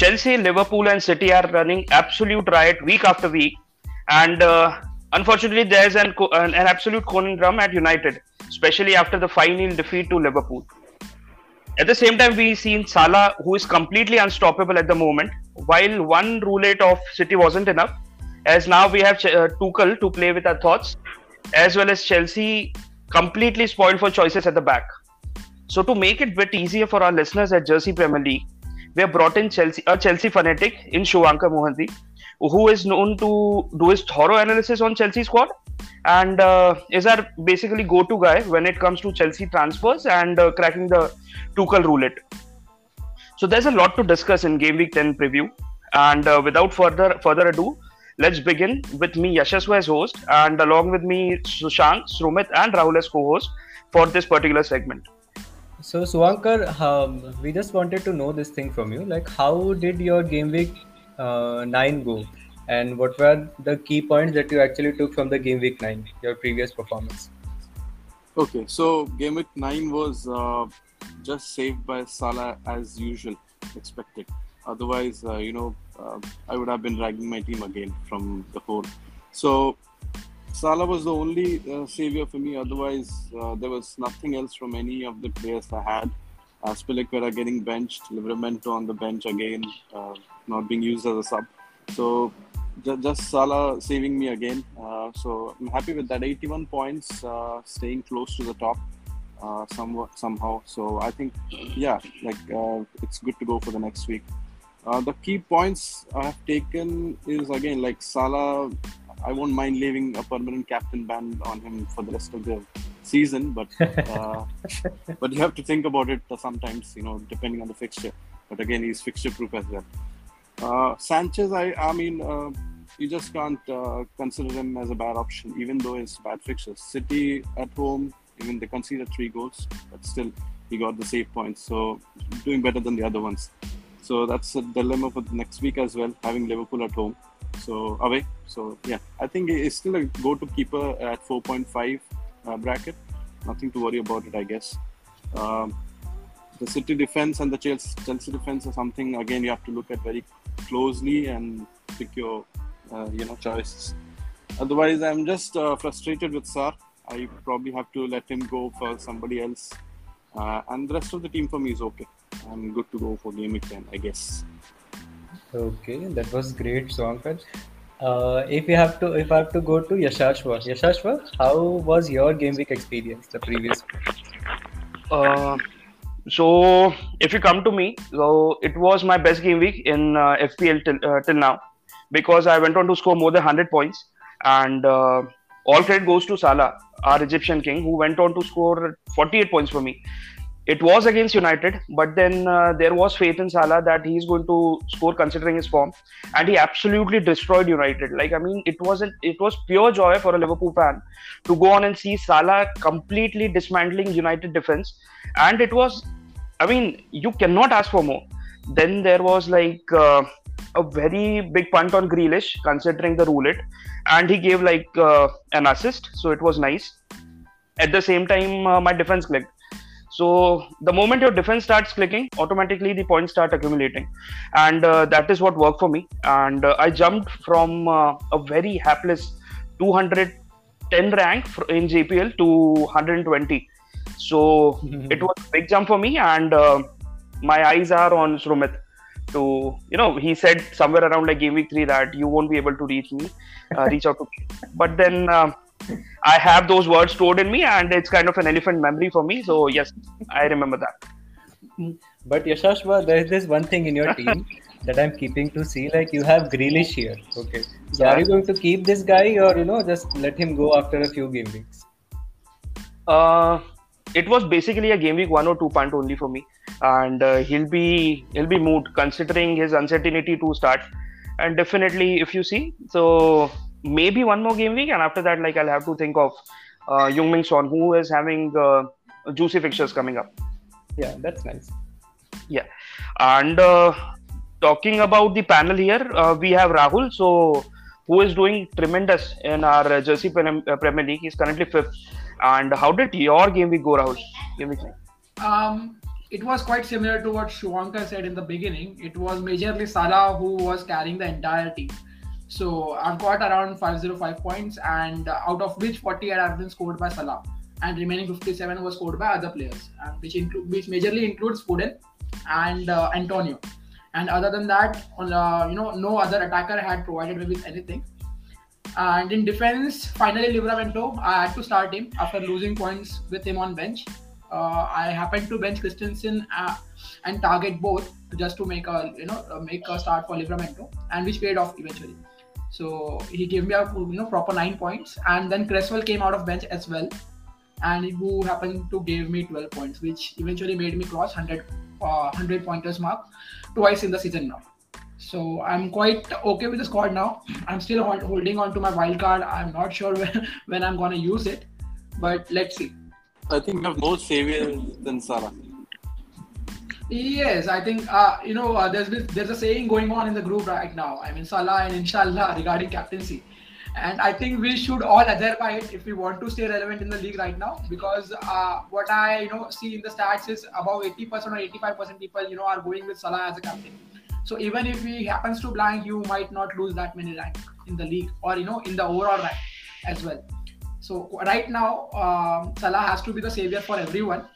Chelsea, Liverpool, and City are running absolute riot week after week, and uh, unfortunately, there's an, an, an absolute conundrum at United, especially after the final defeat to Liverpool. At the same time, we've seen Salah, who is completely unstoppable at the moment. While one roulette of City wasn't enough, as now we have uh, Tuchel to play with our thoughts, as well as Chelsea completely spoiled for choices at the back. So to make it a bit easier for our listeners at Jersey Premier League, we have brought in Chelsea, a Chelsea fanatic in Shivankar Mohanty, who is known to do his thorough analysis on Chelsea squad and uh, is our basically go-to guy when it comes to Chelsea transfers and uh, cracking the Tuchel roulette. So there's a lot to discuss in Game Week 10 preview, and uh, without further further ado, let's begin with me Yashaswa as host, and along with me Sushank, Srumit, and Rahul as co-host for this particular segment. So Suvankar, um, we just wanted to know this thing from you. Like, how did your game week uh, nine go, and what were the key points that you actually took from the game week nine, your previous performance? Okay, so game week nine was uh, just saved by Salah as usual, expected. Otherwise, uh, you know, uh, I would have been dragging my team again from the fourth. So Salah was the only uh, savior for me. Otherwise, uh, there was nothing else from any of the players I had. Uh, Spilicueta getting benched, Livramento on the bench again, uh, not being used as a sub. So just, Salah saving me again. Uh, so I'm happy with that. 81 points, uh, staying close to the top. Uh, somewhat somehow. So I think, yeah, like uh, it's good to go for the next week. Uh, the key points I have taken is again like Salah I won't mind leaving a permanent captain ban on him for the rest of the season, but uh, but you have to think about it sometimes, you know, depending on the fixture. But again, he's fixture proof as well. Uh, Sanchez, I I mean, uh, you just can't uh, consider him as a bad option, even though it's bad fixtures. City at home, even they conceded three goals, but still he got the save points, so doing better than the other ones. So that's a dilemma for the next week as well, having Liverpool at home. So away. So yeah, I think it's still a go-to keeper at 4.5 uh, bracket. Nothing to worry about it, I guess. Um, the City defense and the Chelsea, defense are something again you have to look at very closely and pick your uh, you know choices. Otherwise, I'm just uh, frustrated with Sarr. I probably have to let him go for somebody else, uh, and the rest of the team for me is okay. I'm good to go for game week 10, I guess. Okay, that was great, Swankar. Uh, if you have to, if I have to go to Yashashwa, Yashashwa, how was your game week experience, the previous? Uh, so if you come to me, so it was my best game week in uh, FPL till, uh, till now because I went on to score more than 100 points, and uh, all credit goes to Salah, our Egyptian king, who went on to score 48 points for me it was against United, but then uh, there was faith in Salah that he's going to score considering his form, and he absolutely destroyed United. Like I mean, it wasn't it was pure joy for a Liverpool fan to go on and see Salah completely dismantling United defense, and it was, I mean, you cannot ask for more. Then there was like uh, a very big punt on Grealish considering the roulette, and he gave like uh, an assist, so it was nice. At the same time, uh, my defense clicked so the moment your defense starts clicking, automatically the points start accumulating, and uh, that is what worked for me. And uh, I jumped from uh, a very hapless 210 rank in JPL to 120. So it was a big jump for me, and uh, my eyes are on Srumit. To you know, he said somewhere around like game week three that you won't be able to reach me, uh, reach out to me. But then uh, I have those words stored in me, and it's kind of an elephant memory for me. So yes, I remember that. But Yashashwa, there is this one thing in your team that I'm keeping to see. Like you have Grealish here. Okay. So yeah. are you going to keep this guy, or you know, just let him go after a few game weeks? Uh, it was basically a game week one or two punt only for me, and uh, he'll be he'll be moved considering his uncertainty to start. And definitely, if you see, so maybe one more game week, and after that, like I'll have to think of uh, Heung-min Son, who is having uh, juicy fixtures coming up. Yeah, that's nice. Yeah, and uh, talking about the panel here, uh, we have Rahul. So who is doing tremendous in our Jersey uh, Premier League? He's currently fifth. And how did your game week go, Rahul? Game week um, it was quite similar to what Shuvankar said in the beginning. It was majorly Salah who was carrying the entire team. So I've got around 505 points, and out of which 48 have been scored by Salah, and remaining 57 was scored by other players, which include which majorly includes Foden and uh, Antonio. And other than that, uh, you know, no other attacker had provided me with anything. And in defense, finally Livramento, I had to start him after losing points with him on bench. Uh, I happened to bench Christensen uh, and target both just to make a you know make a start for Livramento, and which paid off eventually. So he gave me a you know proper nine points, and then Cresswell came out of bench as well, and who happened to give me 12 points, which eventually made me cross 100 uh, 100 pointers mark twice in the season now. So I'm quite okay with the squad now. I'm still holding on to my wild card. I'm not sure when, when I'm gonna use it, but let's see. I think you have more saviors than Salah. Yes, I think uh, you know uh, there's there's a saying going on in the group right now. I mean Salah and Inshallah regarding captaincy, and I think we should all adhere by it if we want to stay relevant in the league right now. Because uh, what I you know see in the stats is about 80% or 85% people you know are going with Salah as a captain. So even if he happens to blank, you might not lose that many rank in the league or you know in the overall rank as well. So right now, um, Salah has to be the savior for everyone.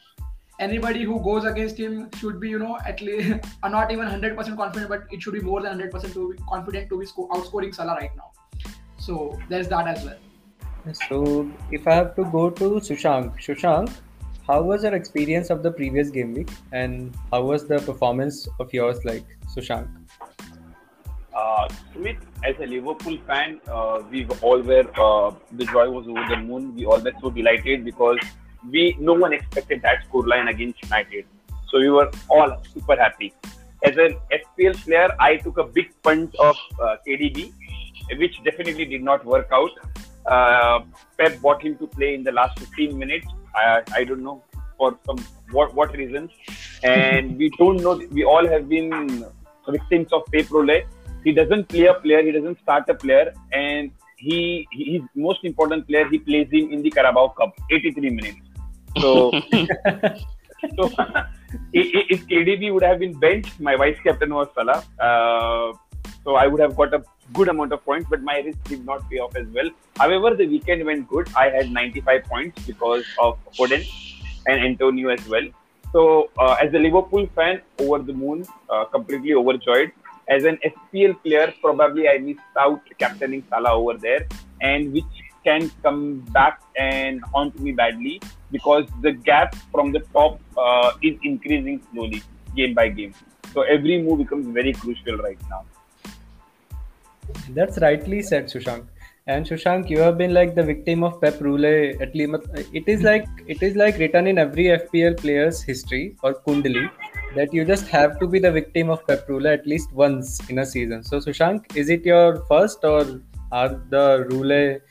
Anybody who goes against him should be, you know, at least not even 100% confident, but it should be more than 100% to be confident to be sco- outscoring Salah right now. So there's that as well. So if I have to go to Sushank, Sushank, how was your experience of the previous game week, and how was the performance of yours like, Sushank? Uh, Smith, as a Liverpool fan, uh, we all were uh, the joy was over the moon. We all were so delighted because we no one expected that scoreline against United, so we were all super happy. As an FPL player, I took a big punch of uh, KDB, which definitely did not work out. Uh, Pep bought him to play in the last 15 minutes. I, I don't know for some what what reasons, and we don't know. We all have been victims of Pep roulette he doesn't play a player, he doesn't start a player, and he his most important player he plays him in the Carabao Cup, 83 minutes. So, so if KDB would have been benched, my vice captain was Salah. Uh, so I would have got a good amount of points, but my risk did not pay off as well. However, the weekend went good. I had 95 points because of Foden and Antonio as well. So, uh, as a Liverpool fan, over the moon, uh, completely overjoyed as an FPL player, probably I missed out captaining Salah over there, and which can come back and haunt me badly because the gap from the top uh, is increasing slowly, game by game. So every move becomes very crucial right now. That's rightly said, Sushank. And Sushank, you have been like the victim of Pep Roulette. At least it is like it is like written in every FPL player's history or Kundali that you just have to be the victim of Pep Roulette at least once in a season. So Sushank, is it your first or are the Roulette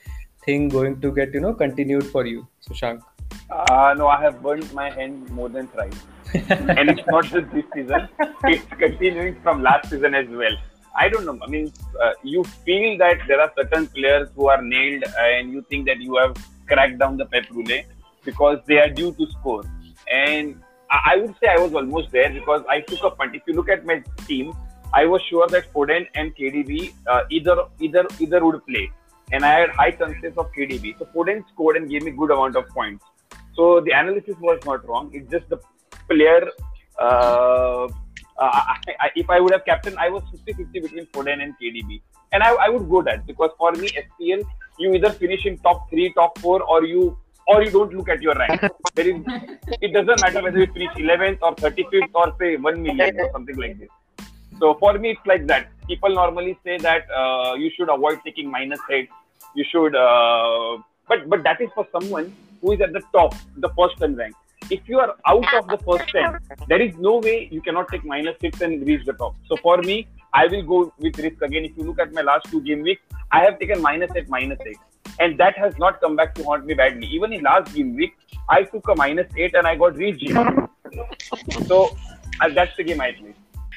thing going to get you know continued for you, Sushank? Uh, no, I have burned my hand more than thrice, and it's not just this season; it's continuing from last season as well. I don't know. I mean, uh, you feel that there are certain players who are nailed, and you think that you have cracked down the Pep Roulette because they are due to score. And I would say I was almost there because I took a punt. If you look at my team, I was sure that Foden and KDB uh, either either either would play, and I had high chances of KDB. So Foden scored and gave me good amount of points. So the analysis was not wrong. It's just the player. Uh, uh, I, I, if I would have captain, I was 50-50 between Foden and KDB, and I, I would go that because for me, FPL, you either finish in top three, top four, or you or you don't look at your rank. There is, it doesn't matter whether you finish 11th or 35th or say 1 million or something like this. So for me, it's like that. People normally say that uh, you should avoid taking minus eight. You should, uh, but but that is for someone who is at the top, the first 10 rank. If you are out of the first 10, there is no way you cannot take minus six and reach the top. So for me, I will go with risk again. If you look at my last two game weeks, I have taken minus eight, minus eight and that has not come back to haunt me badly. Even in last game week, I took a minus eight and I got reached. so uh, that's the game I played.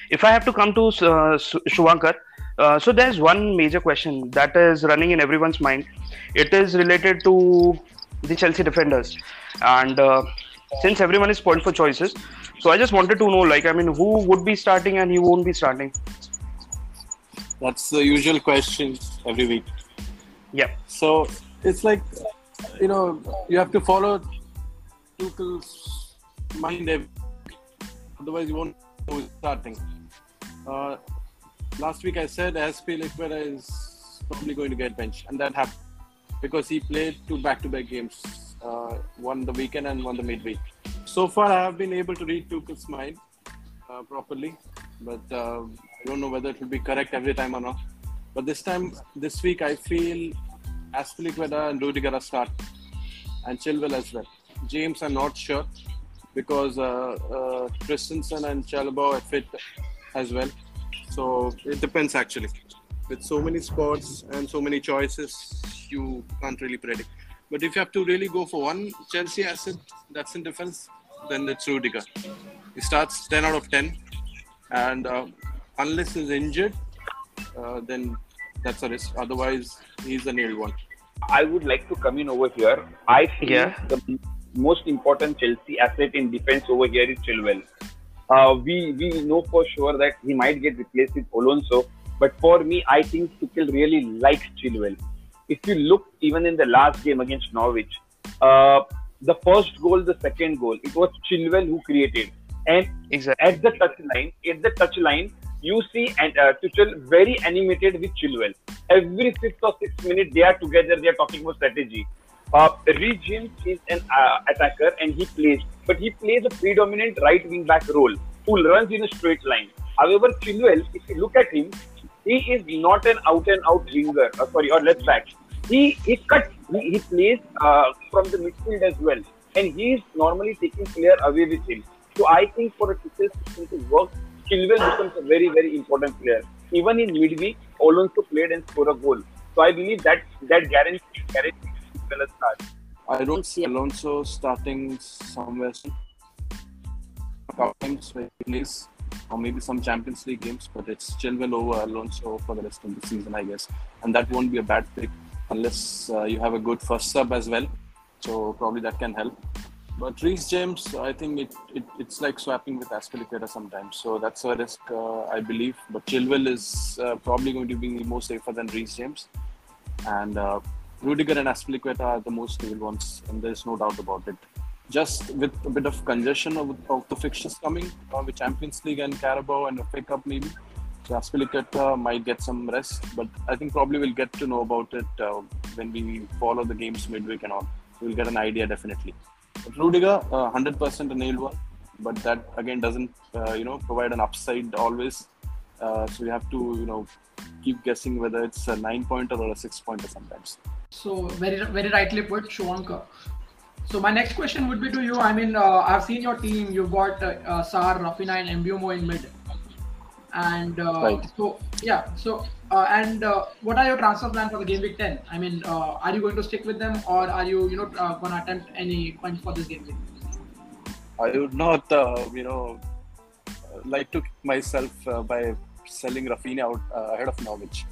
If I have to come to uh, Shuvankar, uh, so there's one major question that is running in everyone's mind. It is related to the Chelsea defenders, and uh, since everyone is spoiled for choices, So I just wanted to know, like, I mean, who would be starting and who won't be starting? That's the usual question every week. Yeah. So it's like, you know, you have to follow Tuchel's mind. every- Otherwise, you won't know who's starting. Uh, last week I said Azpilicueta is probably going to get benched, and that happened because he played two back-to-back games, uh, one the weekend and one the midweek. So far, I have been able to read Tuchel's mind uh, properly, but uh, I don't know whether it will be correct every time or not. But this time, this week, I feel Azpilicueta and Rudiger are start, and Chilwell as well. James, I'm not sure because uh, uh, Christensen and Chalobah are fit as well. So it depends actually. With so many spots and so many choices, you can't really predict. But if you have to really go for one Chelsea asset that's in defense, then it's Rudiger. He starts 10 out of 10, and uh, unless he's injured, uh, then that's a risk. Otherwise, he's a nailed one. I would like to come in over here. I think Yeah. the most important Chelsea asset in defense over here is Chilwell. Uh, we we know for sure that he might get replaced with Alonso, but for me, I think Tuchel really likes Chilwell. If you look even in the last game against Norwich, uh, the first goal, the second goal, it was Chilwell who created, and Exactly. at the touchline, at the touch line, you see and uh, Tuchel very animated with Chilwell. Every fifth or sixth minute, they are together. They are talking about strategy. Uh, James is an uh, attacker and he plays, but he plays a predominant right wing back role who runs in a straight line. However, Chilwell, if you look at him, he is not an out and out winger. Uh, sorry, or left back. He he cuts. He, he plays uh, from the midfield as well, and he is normally taking player away with him. So I think for a Tuchel system to work, Chilwell becomes a very very important player. Even in midweek, Alonso played and scored a goal. So I believe that that guarantees guarantees Chilwell a start. I don't see Alonso starting somewhere soon. A couple times he plays, or maybe some Champions League games, but it's Chilwell over Alonso for the rest of the season, I guess. And that won't be a bad pick unless uh, you have a good first sub as well. So probably that can help. But Reece James, I think it, it it's like swapping with Azpilicueta sometimes. So that's a risk, uh, I believe. But Chilwell is uh, probably going to be more safer than Reece James. And uh, Rudiger and Azpilicueta are the most stable ones, and there's no doubt about it. Just with a bit of congestion of, of the fixtures coming uh, with Champions League and Carabao and FA Cup maybe, so Azpilicueta might get some rest. But I think probably we'll get to know about it uh, when we follow the games midweek and all. We'll get an idea definitely. But Rudiger, uh, 100% a nailed one, but that again doesn't uh, you know provide an upside always. Uh, so you have to you know keep guessing whether it's a nine pointer or a six pointer sometimes. So very very rightly put, Shuanka. So my next question would be to you. I mean, uh, I've seen your team. You've got uh, uh, Sarr, Raphinha, and Mbeumo in mid. And uh, Right. so yeah. So uh, and uh, what are your transfer plans for the game week 10? I mean, uh, are you going to stick with them, or are you you know uh, going to attempt any points for this game week? I would not, uh, you know, like to kick myself uh, by selling Raphinha out uh, ahead of Norwich.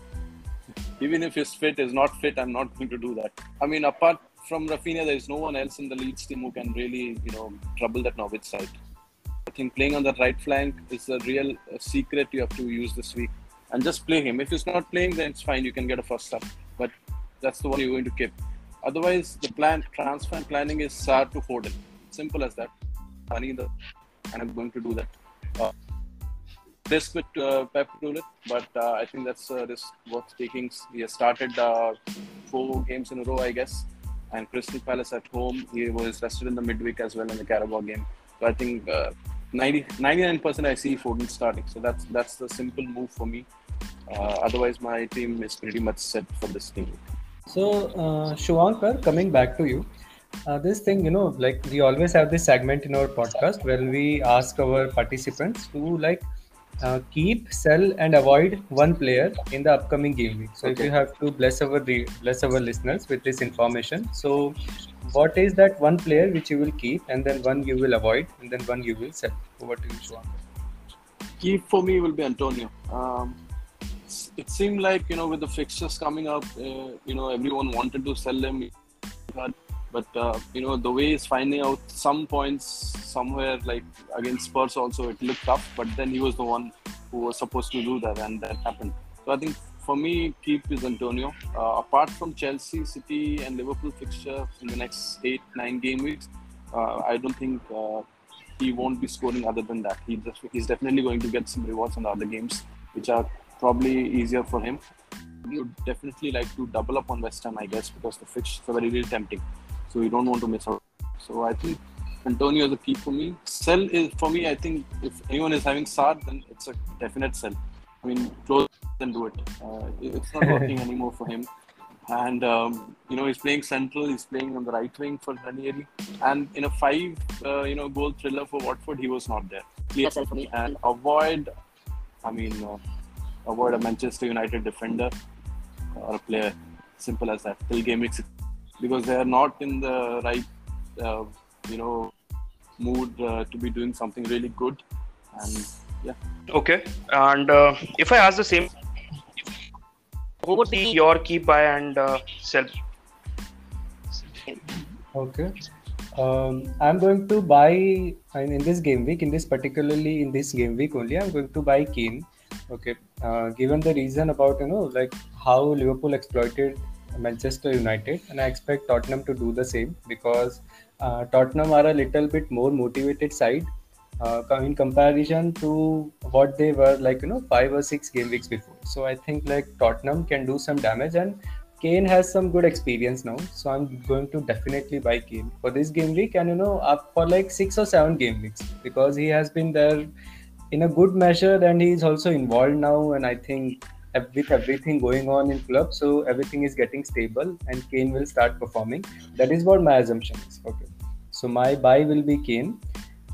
Even if his fit is not fit, I'm not going to do that. I mean, apart from Raphinha, there is no one else in the Leeds team who can really, you know, trouble that Norwich side. I think playing on the right flank is the real secret you have to use this week. And just play him. If he's not playing, then it's fine. You can get a first up. But that's the one you're going to keep. Otherwise, the plan transfer planning is Sarr to Foden. Simple as that. Money in the, and I'm going to do that. Uh, risk with uh, Pep but uh, I think that's risk worth taking. He has started uh, four games in a row, I guess, and Crystal Palace at home. He was rested in the midweek as well in the Carabao game. So I think uh, 90, 99% I see Foden starting. So that's that's the simple move for me. Uh, otherwise, my team is pretty much set for this team. So, uh, Shuankar, coming back to you, uh, this thing, you know, like we always have this segment in our podcast where we ask our participants to like uh, keep, sell, and avoid one player in the upcoming game week. So, if you have to bless our re- bless our listeners with this information, so what is that one player which you will keep, and then one you will avoid, and then one you will sell? Over to you, Shuankar. key for me will be Antonio. Um, it seemed like you know with the fixtures coming up, uh, you know everyone wanted to sell him, but But uh, you know the way he's finding out some points somewhere like against Spurs also it looked tough, but then he was the one who was supposed to do that, and that happened. So I think for me, keep is Antonio. Uh, apart from Chelsea, City, and Liverpool fixture in the next eight nine game weeks, uh, I don't think uh, he won't be scoring other than that. He just, he's definitely going to get some rewards on the other games, which are probably easier for him. You would definitely like to double up on West Ham, I guess, because the fixtures are very, really tempting. So you don't want to miss out. So I think Antonio is a key for me. Sell is for me. I think if anyone is having Sarr, then it's a definite sell. I mean, close and do it. Uh, it's not working anymore for him. And um, you know he's playing central. He's playing on the right wing for Ranieri. And in a five, uh, you know, goal thriller for Watford, he was not there. Clear sell for me. And avoid, I mean, uh, avoid a Manchester United defender or a player. Simple as that. Till game week six, because they are not in the right, uh, you know, mood uh, to be doing something really good. And yeah. Okay. And uh, if I ask the same, who would be your key buy and uh, sell? Okay. Um, I'm going to buy and in this game week, in this particularly in this game week only, I'm going to buy Kane. Okay. Uh, given the reason about you know like how Liverpool exploited Manchester United, and I expect Tottenham to do the same because uh, Tottenham are a little bit more motivated side uh, in comparison to what they were like you know five or six game weeks before. So I think like Tottenham can do some damage and Kane has some good experience now, so I'm going to definitely buy Kane for this game week and you know up for like six or seven game weeks because he has been there in a good measure and he's also involved now and I think with everything going on in club, so everything is getting stable and Kane will start performing. That is what my assumption is. Okay, so my buy will be Kane.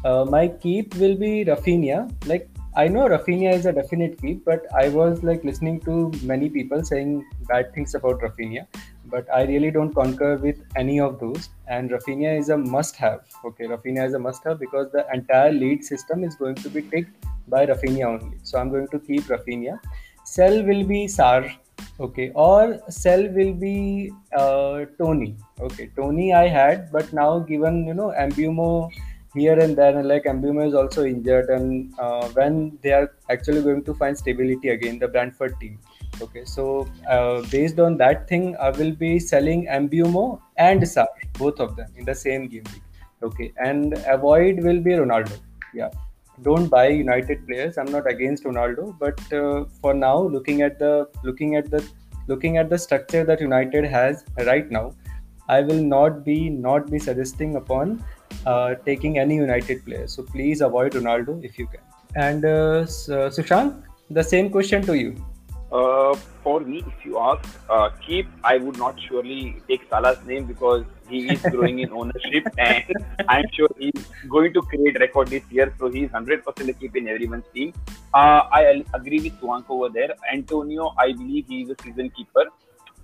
Uh, my keep will be Raphinha. Like I know Raphinha is a definite keep, but I was like listening to many people saying bad things about Raphinha, but I really don't concur with any of those. And Raphinha is a must-have. Okay, Raphinha is a must-have because the entire lead system is going to be ticked by Raphinha only. So I'm going to keep Raphinha. Sell will be Sarr. Okay, or sell will be uh, Toney. Okay, Toney I had, but now given you know Mbeumo here and there like Mbeumo is also injured and uh, when they are actually going to find stability again the Brentford team okay so uh, based on that thing I will be selling Mbeumo and Sarr both of them in the same game week okay and avoid will be Ronaldo yeah don't buy United players I'm not against Ronaldo but uh, for now looking at the looking at the looking at the structure that United has right now I will not be not be suggesting upon uh, taking any United player. So please avoid Ronaldo if you can. And uh, Sushank, the same question to you. Uh, for me, if you ask, uh, keep, I would not surely take Salah's name because he is growing in ownership and I'm sure he's going to create record this year. So he's 100% a keep in everyone's team. Uh, I agree with Swank over there. Antonio, I believe he is a season keeper.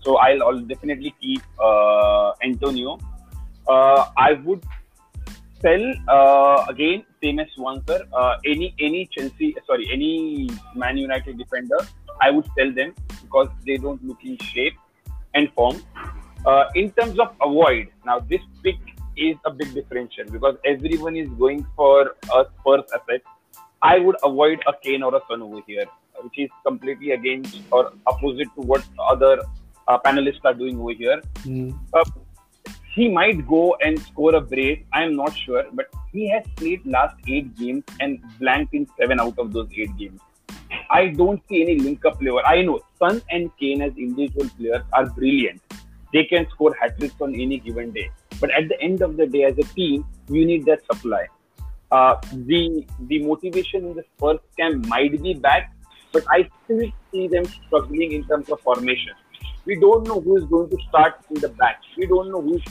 So I'll, I'll definitely keep uh, Antonio. Uh, I would sell uh, again same as Swanker. Uh, any any Chelsea sorry any Man United defender, I would sell them because they don't look in shape and form. Uh, in terms of avoid, now this pick is a big differential because everyone is going for a Spurs asset. I would avoid a Kane or a Son over here, which is completely against or opposite to what other uh, panelists are doing over here. Mm. Uh, he might go and score a brace. I'm not sure, but he has played last eight games and blanked in seven out of those eight games. I don't see any link-up player. I know Son and Kane as individual players are brilliant. They can score hat tricks on any given day. But at the end of the day, as a team, you need that supply. Uh, the the motivation in the first camp might be back, but I still see them struggling in terms of formation we don't know who is going to start in the back. We don't know who's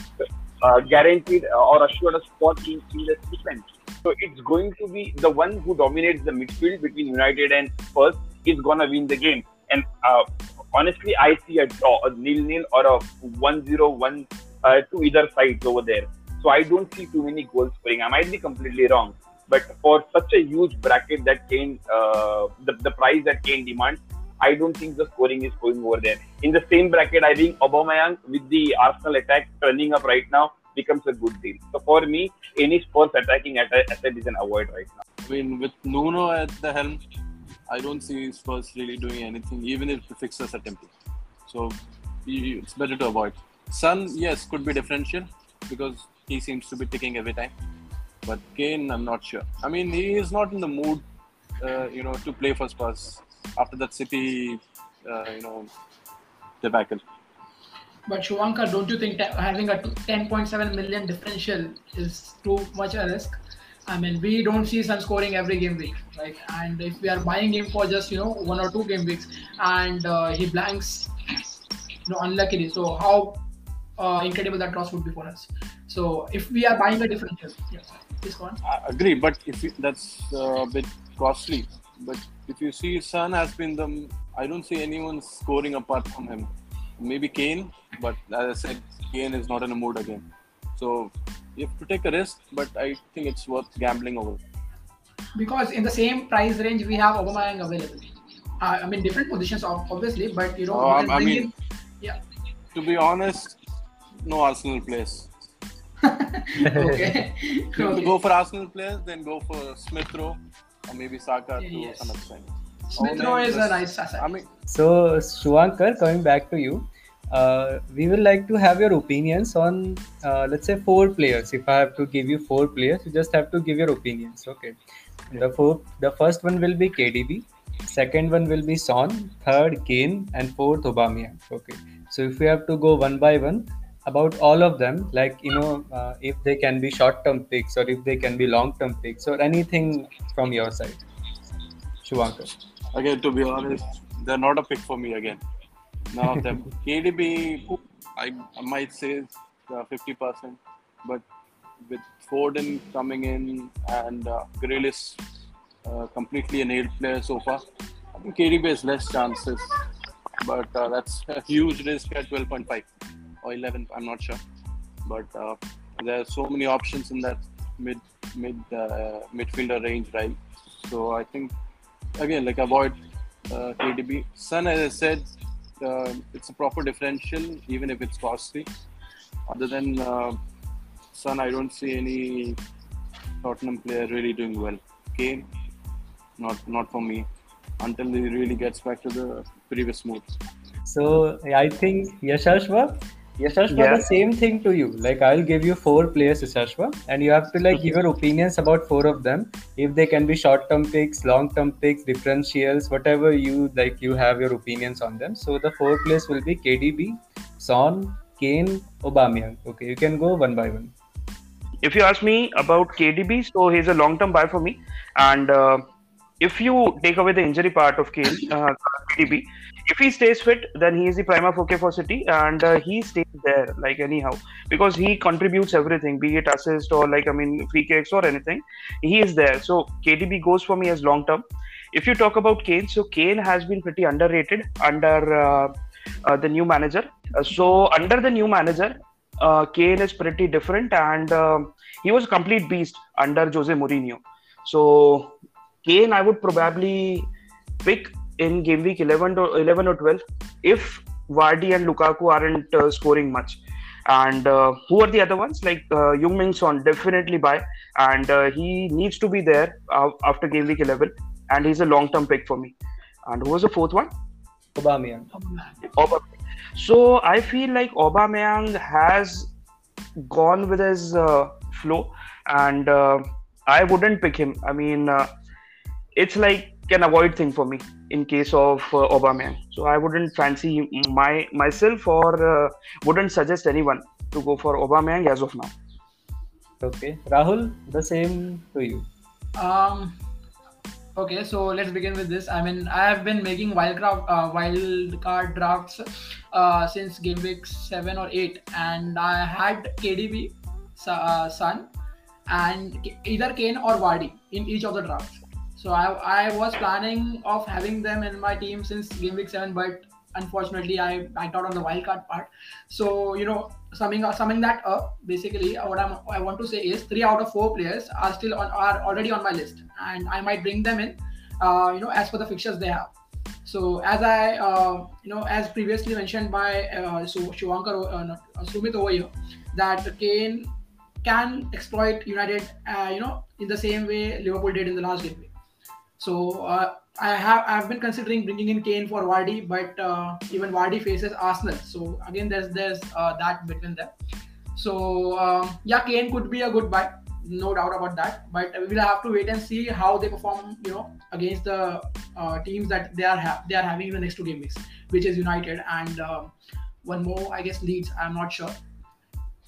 uh, guaranteed or assured a spot in, in the defense. So it's going to be the one who dominates the midfield between United and Spurs is gonna win the game. And uh, honestly, I see a draw, a nil-nil or a 1-0-1 uh, to either side over there. So I don't see too many goals scoring. I might be completely wrong, but for such a huge bracket that Kane, uh, the, the price that Kane demands, I don't think the scoring is going over there. In the same bracket, I think Aubameyang with the Arsenal attack turning up right now, becomes a good deal. So for me, any Spurs attacking asset is an avoid right now. I mean, with Nuno at the helm, I don't see Spurs really doing anything, even if the fixtures are tempting. So it's better to avoid. Son, yes, could be differential because he seems to be ticking every time. But Kane, I'm not sure. I mean, he is not in the mood, uh, you know, to play for Spurs after that City, uh, you know, debacle. But Shuvankar, don't you think having a 10.7 million differential is too much a risk? I mean, we don't see Son scoring every game week, right? And if we are buying him for just you know one or two game weeks, and uh, he blanks, you know, unluckily. So how uh, incredible that loss would be for us. So if we are buying a differential, yes, please go on. I agree, but if you, that's uh, a bit costly. But if you see, Son has been the. I don't see anyone scoring apart from him. Maybe Kane, but as I said, Kane is not in a mood again. So you have to take a risk, but I think it's worth gambling over. Because in the same price range, we have Aubameyang available. Uh, I mean, different positions, obviously, but you know, oh, I mean, in, yeah. To be honest, no Arsenal players. okay. if okay. go for Arsenal players, then go for Smith Rowe or maybe Saka yeah, to yes. some extent. Smith Rowe is a nice asset. I mean, so Shuvankar, coming back to you, uh, we will like to have your opinions on uh, let's say four players. If i have to give you four players you just have to give your opinions. Okay. The four the first one will be kdb second one will be son third kane and fourth aubameyang. Okay. So if we have to go one by one about all of them like you know uh, if they can be short term picks or if they can be long term picks or anything from your side Shuvankar. again to be honest they're not a pick for me again none of them. KDB, I, I might say uh, 50%, but with Foden coming in and uh, Grealish uh, completely a nailed player so far, I think KDB has less chances, but uh, that's a huge risk at 12.5 or 11. I'm not sure, but uh, there are so many options in that mid mid uh, midfielder range, right? So I think again, like avoid uh, KDB. Son, as I said, uh, it's a proper differential, even if it's costly. Other than uh, Son, I don't see any Tottenham player really doing well. Kane, not not for me, until he really gets back to the previous mood. So I think Yashashva, Yashashva, yeah. the same thing to you. Like I'll give you four players, Yashashva, and you have to like give your opinions about four of them. If they can be short-term picks, long-term picks, differentials, whatever you like, you have your opinions on them. So the four players will be KDB, Son, Kane, Aubameyang. Okay, you can go one by one. If you ask me about KDB, so he's a long-term buy for me, and uh, if you take away the injury part of Kane, uh, KDB, if he stays fit, then he is the prima facie for City, and uh, he stays there like anyhow because he contributes everything, be it assist or like I mean free kicks or anything. He is there. So KDB goes for me as long term. If you talk about Kane, so Kane has been pretty underrated under uh, uh, the new manager. Uh, so under the new manager, uh, Kane is pretty different, and uh, he was a complete beast under Jose Mourinho. So Kane, I would probably pick in game week 11 or 11 or 12 if Vardy and Lukaku aren't uh, scoring much. And uh, who are the other ones? Like uh, Heung-min Son, definitely buy, and uh, he needs to be there uh, after game week 11, and he's a long-term pick for me. And who was the fourth one? Aubameyang. Aubameyang. So I feel like Aubameyang has gone with his uh, flow, and uh, I wouldn't pick him. I mean, it's like an avoid thing for me in case of uh, Aubameyang. So I wouldn't fancy my myself or uh, wouldn't suggest anyone to go for Aubameyang as of now. Okay, Rahul, the same to you. Um. Okay, so let's begin with this. I mean, I have been making wildcard uh, wild card drafts uh, since game week seven or eight, and I had KDB, uh, Son, and either Kane or Vardy in each of the drafts. So I, I was planning of having them in my team since game week seven, but unfortunately I I thought on the wildcard part. So you know, summing summing that up, basically what I'm I want to say is three out of four players are still on are already on my list, and I might bring them in, uh, you know, as per the fixtures they have. So as I uh, you know as previously mentioned by uh, so Shuvankar uh, Sumit over here, that Kane can exploit United, uh, you know, in the same way Liverpool did in the last game. So uh, I have I've been considering bringing in Kane for Vardy, but uh, even Vardy faces Arsenal. So again, there's there's uh, that between them. So um, yeah, Kane could be a good buy, no doubt about that. But we'll have to wait and see how they perform, you know, against the uh, teams that they are ha- they are having in the next two game weeks, which is United and um, one more, I guess, Leeds. I'm not sure.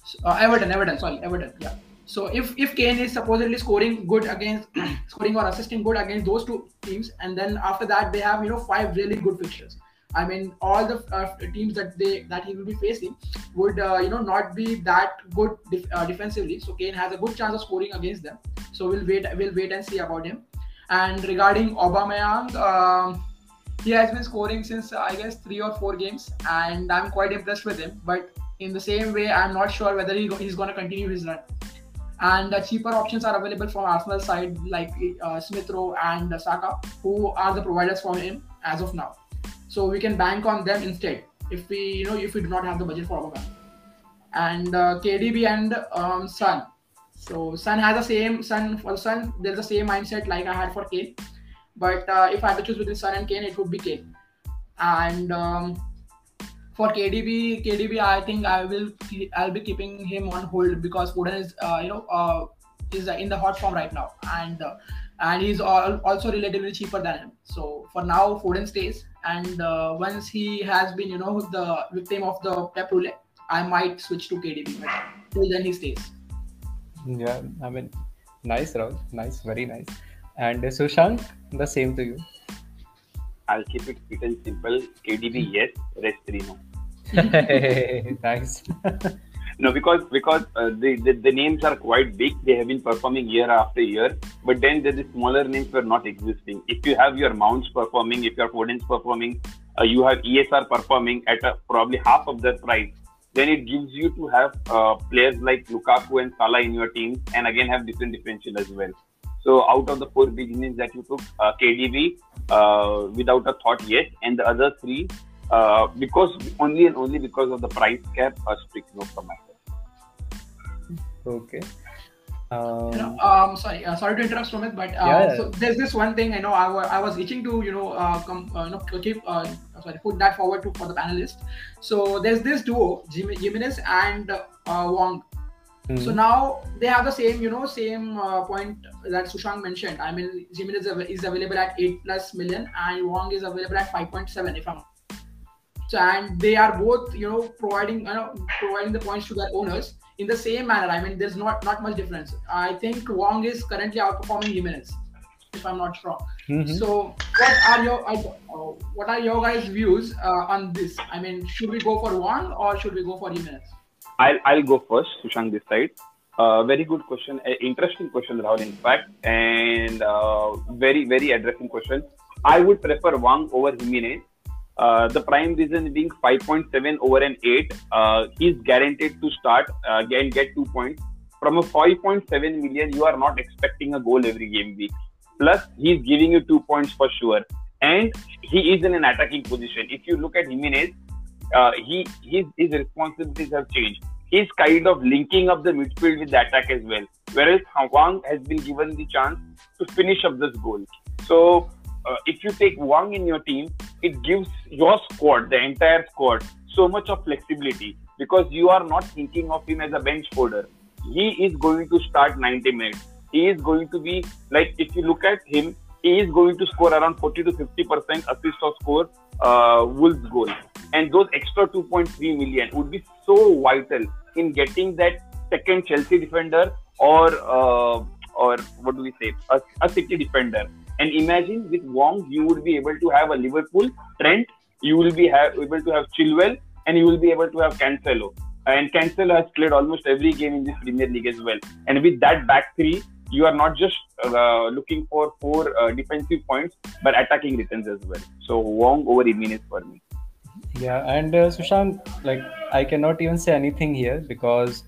So, uh, Everton, Everton, sorry, Everton. Yeah. So if if Kane is supposedly scoring good against scoring or assisting good against those two teams, and then after that they have you know five really good fixtures. I mean, all the uh, teams that they that he will be facing would uh, you know not be that good uh, defensively. So Kane has a good chance of scoring against them. So we'll wait we'll wait and see about him. And regarding Aubameyang, um, he has been scoring since I guess three or four games, and I'm quite impressed with him. But in the same way, I'm not sure whether he, he's going to continue his run. And uh, cheaper options are available from Arsenal side like uh, Smith Rowe and Saka, who are the providers for him as of now. So we can bank on them instead if we, you know, if we do not have the budget for Aubameyang. And uh, KDB and um, Son. So Son has the same Son for Son. There's the same mindset like I had for Kane. But uh, if I had to choose between Son and Kane, it would be Kane. And um, for KDB, KDB, I think I will I'll be keeping him on hold because Foden is uh, you know uh, is in the hot form right now, and uh, and he's all, also relatively cheaper than him. So for now, Foden stays, and uh, once he has been you know the victim of the Pep roulette, I might switch to KDB. But till then, he stays. Yeah, I mean, nice, Rahul. Nice, very nice. And uh, Sushank, the same to you. I'll keep it sweet and simple. KDB, yes. Rest three, no. Nice. No, because because uh, the, the the names are quite big. They have been performing year after year, but then the, the smaller names were not existing. If you have your mounts performing, if your Foden's performing, uh, you have ESR performing at a, probably half of the price, then it gives you to have uh, players like Lukaku and Salah in your team, and again have different differential as well. So out of the four big names that you took, uh, KDB uh, without a thought yet, and the other three uh, because only and only because of the price cap, a strict no from my side. Okay. You Um, know, um, sorry, uh, sorry to interrupt, Sumit, but uh, Yeah. so there's this one thing I know I wa- I was itching to you know uh, come uh, you know keep uh, sorry put that forward to for the panelists. So there's this duo, Jim- Jimenez and uh, Hwang. hmm. So now they have the same, you know, same uh, point that Sushant mentioned. I mean, Jimenez is av- is available at eight plus million, and Hwang is available at five point seven, if I'm. So and they are both, you know, providing, you know, providing the points to their owners in the same manner. I mean, there's not not much difference. I think Hwang is currently outperforming Jimenez, if I'm not wrong. Mhm. So, what are your uh, what are your guys' views uh, on this? I mean, should we go for Hwang or should we go for Jimenez? I'll I'll go first, Sushant this side. Uh, very good question, uh, interesting question, Rahul. In fact, and uh, very very addressing question. I would prefer Hwang over Jimenez. Uh, the prime reason being 5.7 over an 8. Uh, he's guaranteed to start uh, get two points. From a 5.7 million, you are not expecting a goal every game week. Plus, he's giving you two points for sure. And he is in an attacking position. If you look at Jimenez, uh, he his, his responsibilities have changed. He's kind of linking up the midfield with the attack as well. Whereas Hwang has been given the chance to finish up this goal. So uh, if you take Hwang in your team, it gives your squad, the entire squad, so much of flexibility because you are not thinking of him as a bench holder. He is going to start 90 minutes. He is going to be like if you look at him, he is going to score around 40 to 50 percent assist or score uh, Wolves goal, and those extra 2.3 million would be so vital in getting that second Chelsea defender or uh, or what do we say a, a City defender. And imagine with Hwang, you would be able to have a Liverpool Trent, you will be have, able to have Chilwell, and you will be able to have Cancelo. And Cancelo has played almost every game in this Premier League as well. And with that back three, you are not just uh, looking for four uh, defensive points, but attacking returns as well. So Hwang over Jimenez for me. Yeah, and uh, Sushant, like I cannot even say anything here because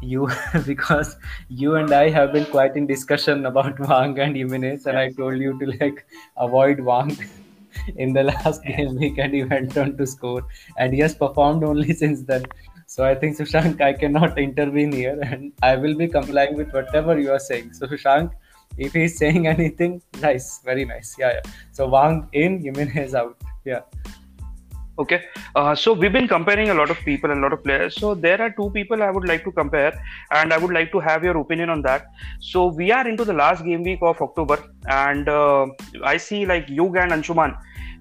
you because you and I have been quite in discussion about Hwang and Jimenez, and I told you to like avoid Hwang in the last game week, and he went on to score, and he has performed only since then. So I think Sushank, I cannot intervene here, and I will be complying with whatever you are saying. So Sushank, if he's saying anything, nice, very nice. Yeah, yeah. So Hwang in, Jimenez out. Yeah. Okay, uh, so we've been comparing a lot of people and a lot of players. So there are two people I would like to compare, and I would like to have your opinion on that. So we are into the last game week of October, and uh, I see like Yug and Anshuman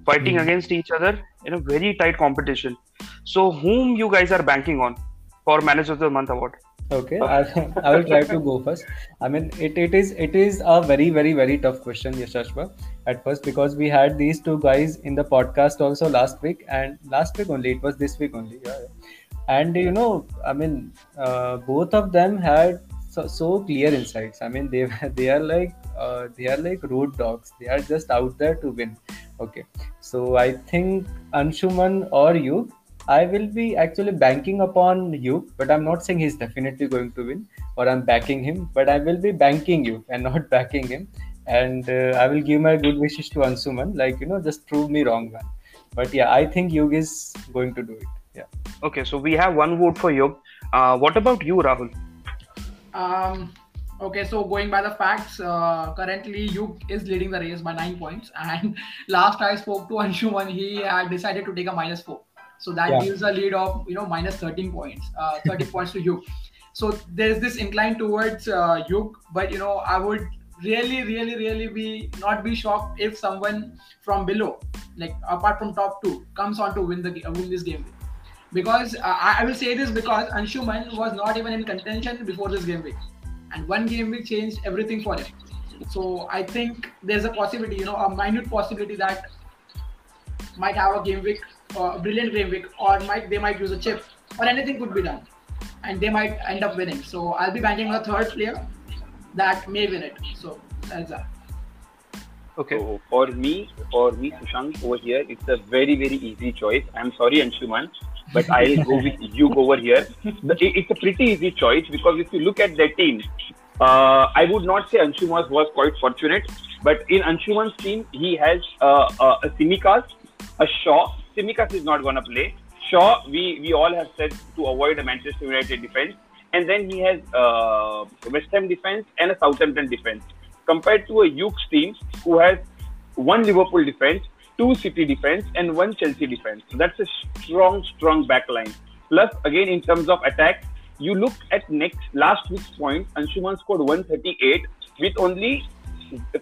fighting Mhm. against each other in a very tight competition. So whom you guys are banking on for Manager of the Month award? Okay, I, I will try to go first. I mean, it, it is it is a very very very tough question, Yashashva, at first because we had these two guys in the podcast also last week and last week only. It was this week only, yeah. yeah. And you know, I mean, uh, both of them had so, so clear insights. I mean, they they are like uh, they are like road dogs. They are just out there to win. Okay, so I think Anshuman or you I will be actually banking upon you, but I'm not saying he's definitely going to win or I'm backing him, but I will be banking you and not backing him. And uh, I will give my good wishes to Anshuman, like, you know, just prove me wrong, man. But yeah, I think Yug is going to do it. Yeah. Okay, so we have one vote for Yug. Uh, what about you, Rahul? Um, okay, so going by the facts, uh, currently Yug is leading the race by nine points. And last I spoke to Anshuman, he had decided to take a minus four. So that Yeah. gives a lead of you know minus 13 points, uh, 30 points to Yug. So there's this incline towards uh, but you know I would really, really, really be not be shocked if someone from below, like apart from top two, comes on to win the ga- win this game because uh, I I will say this because Anshuman was not even in contention before this game week, and one game week changed everything for him. So I think there's a possibility, you know, a minute possibility that might have a game week, uh, a brilliant game week, or might they might use a chip, or anything could be done, and they might end up winning. So I'll be banking on a third player that may win it. So that's that. Okay. So for me, for me, Sushank over here, it's a very, very easy choice. I'm sorry, Anshuman, but I'll go with you over here. It's a pretty easy choice because if you look at their team, uh, I would not say Anshuman was quite fortunate, but in Anshuman's team, he has uh, uh, a Tsimikas, a Shaw. Tsimikas is not going to play. Shaw, we, we all have said to avoid a Manchester United defense. And then he has uh, West Ham defense and a Southampton defense compared to a Yug's team who has one Liverpool defense, two City defense, and one Chelsea defense. So that's a strong, strong backline. Plus, again, in terms of attack, you look at next last week's points, Anshuman scored 138 with only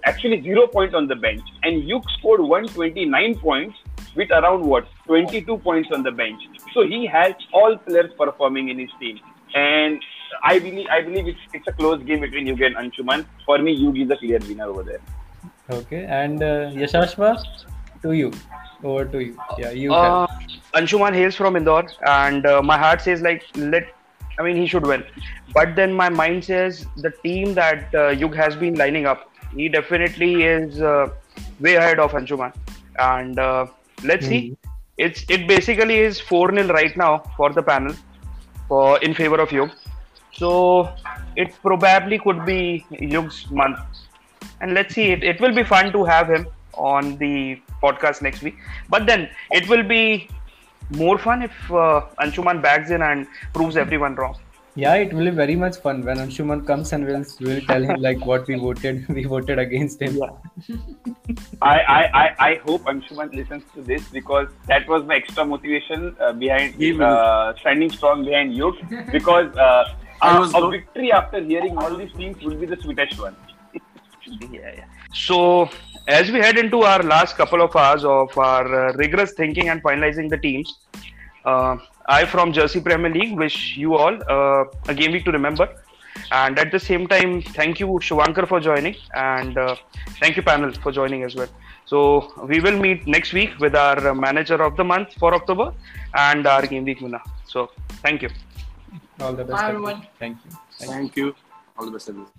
actually zero points on the bench, and Yug scored 129 points with around what 22 points on the bench. So he has all players performing in his team, and I believe I believe it's, it's a close game between Yug and Anshuman. For me, Yug is the clear winner over there. Okay. And uh, Yashashva, to you. Over to you. Yeah, you Uh, have. Anshuman hails from Indore, and uh, my heart says like let. I mean, he should win, but then my mind says the team that uh, Yug has been lining up, he definitely is uh, way ahead of Anshuman, and let's see. It's it basically is four 0 right now for the panel, for in favor of Yug. So it probably could be Yug's month, and let's see. It, it will be fun to have him on the podcast next week. But then it will be more fun if uh, Anshuman bags in and proves everyone wrong. Yeah, it will be very much fun when Anshuman comes and we'll, we'll tell him like what we voted. We voted against him. I, I, I, I hope Anshuman listens to this because that was my extra motivation uh, behind He uh, standing strong behind you because uh, I a, was a not- victory after hearing all these things will be the sweetest one. Yeah, yeah. So as we head into our last couple of hours of our uh, rigorous thinking and finalizing the teams, uh, I from Jersey Premier League wish you all uh, a game week to remember. And at the same time, thank you Shivankar for joining, and uh, thank you panel for joining as well. So we will meet next week with our manager of the month for October and our game week winner. So thank you. All the best. Bye, everyone. everyone. Thank you. Thank you. Thank you. All the best, everyone.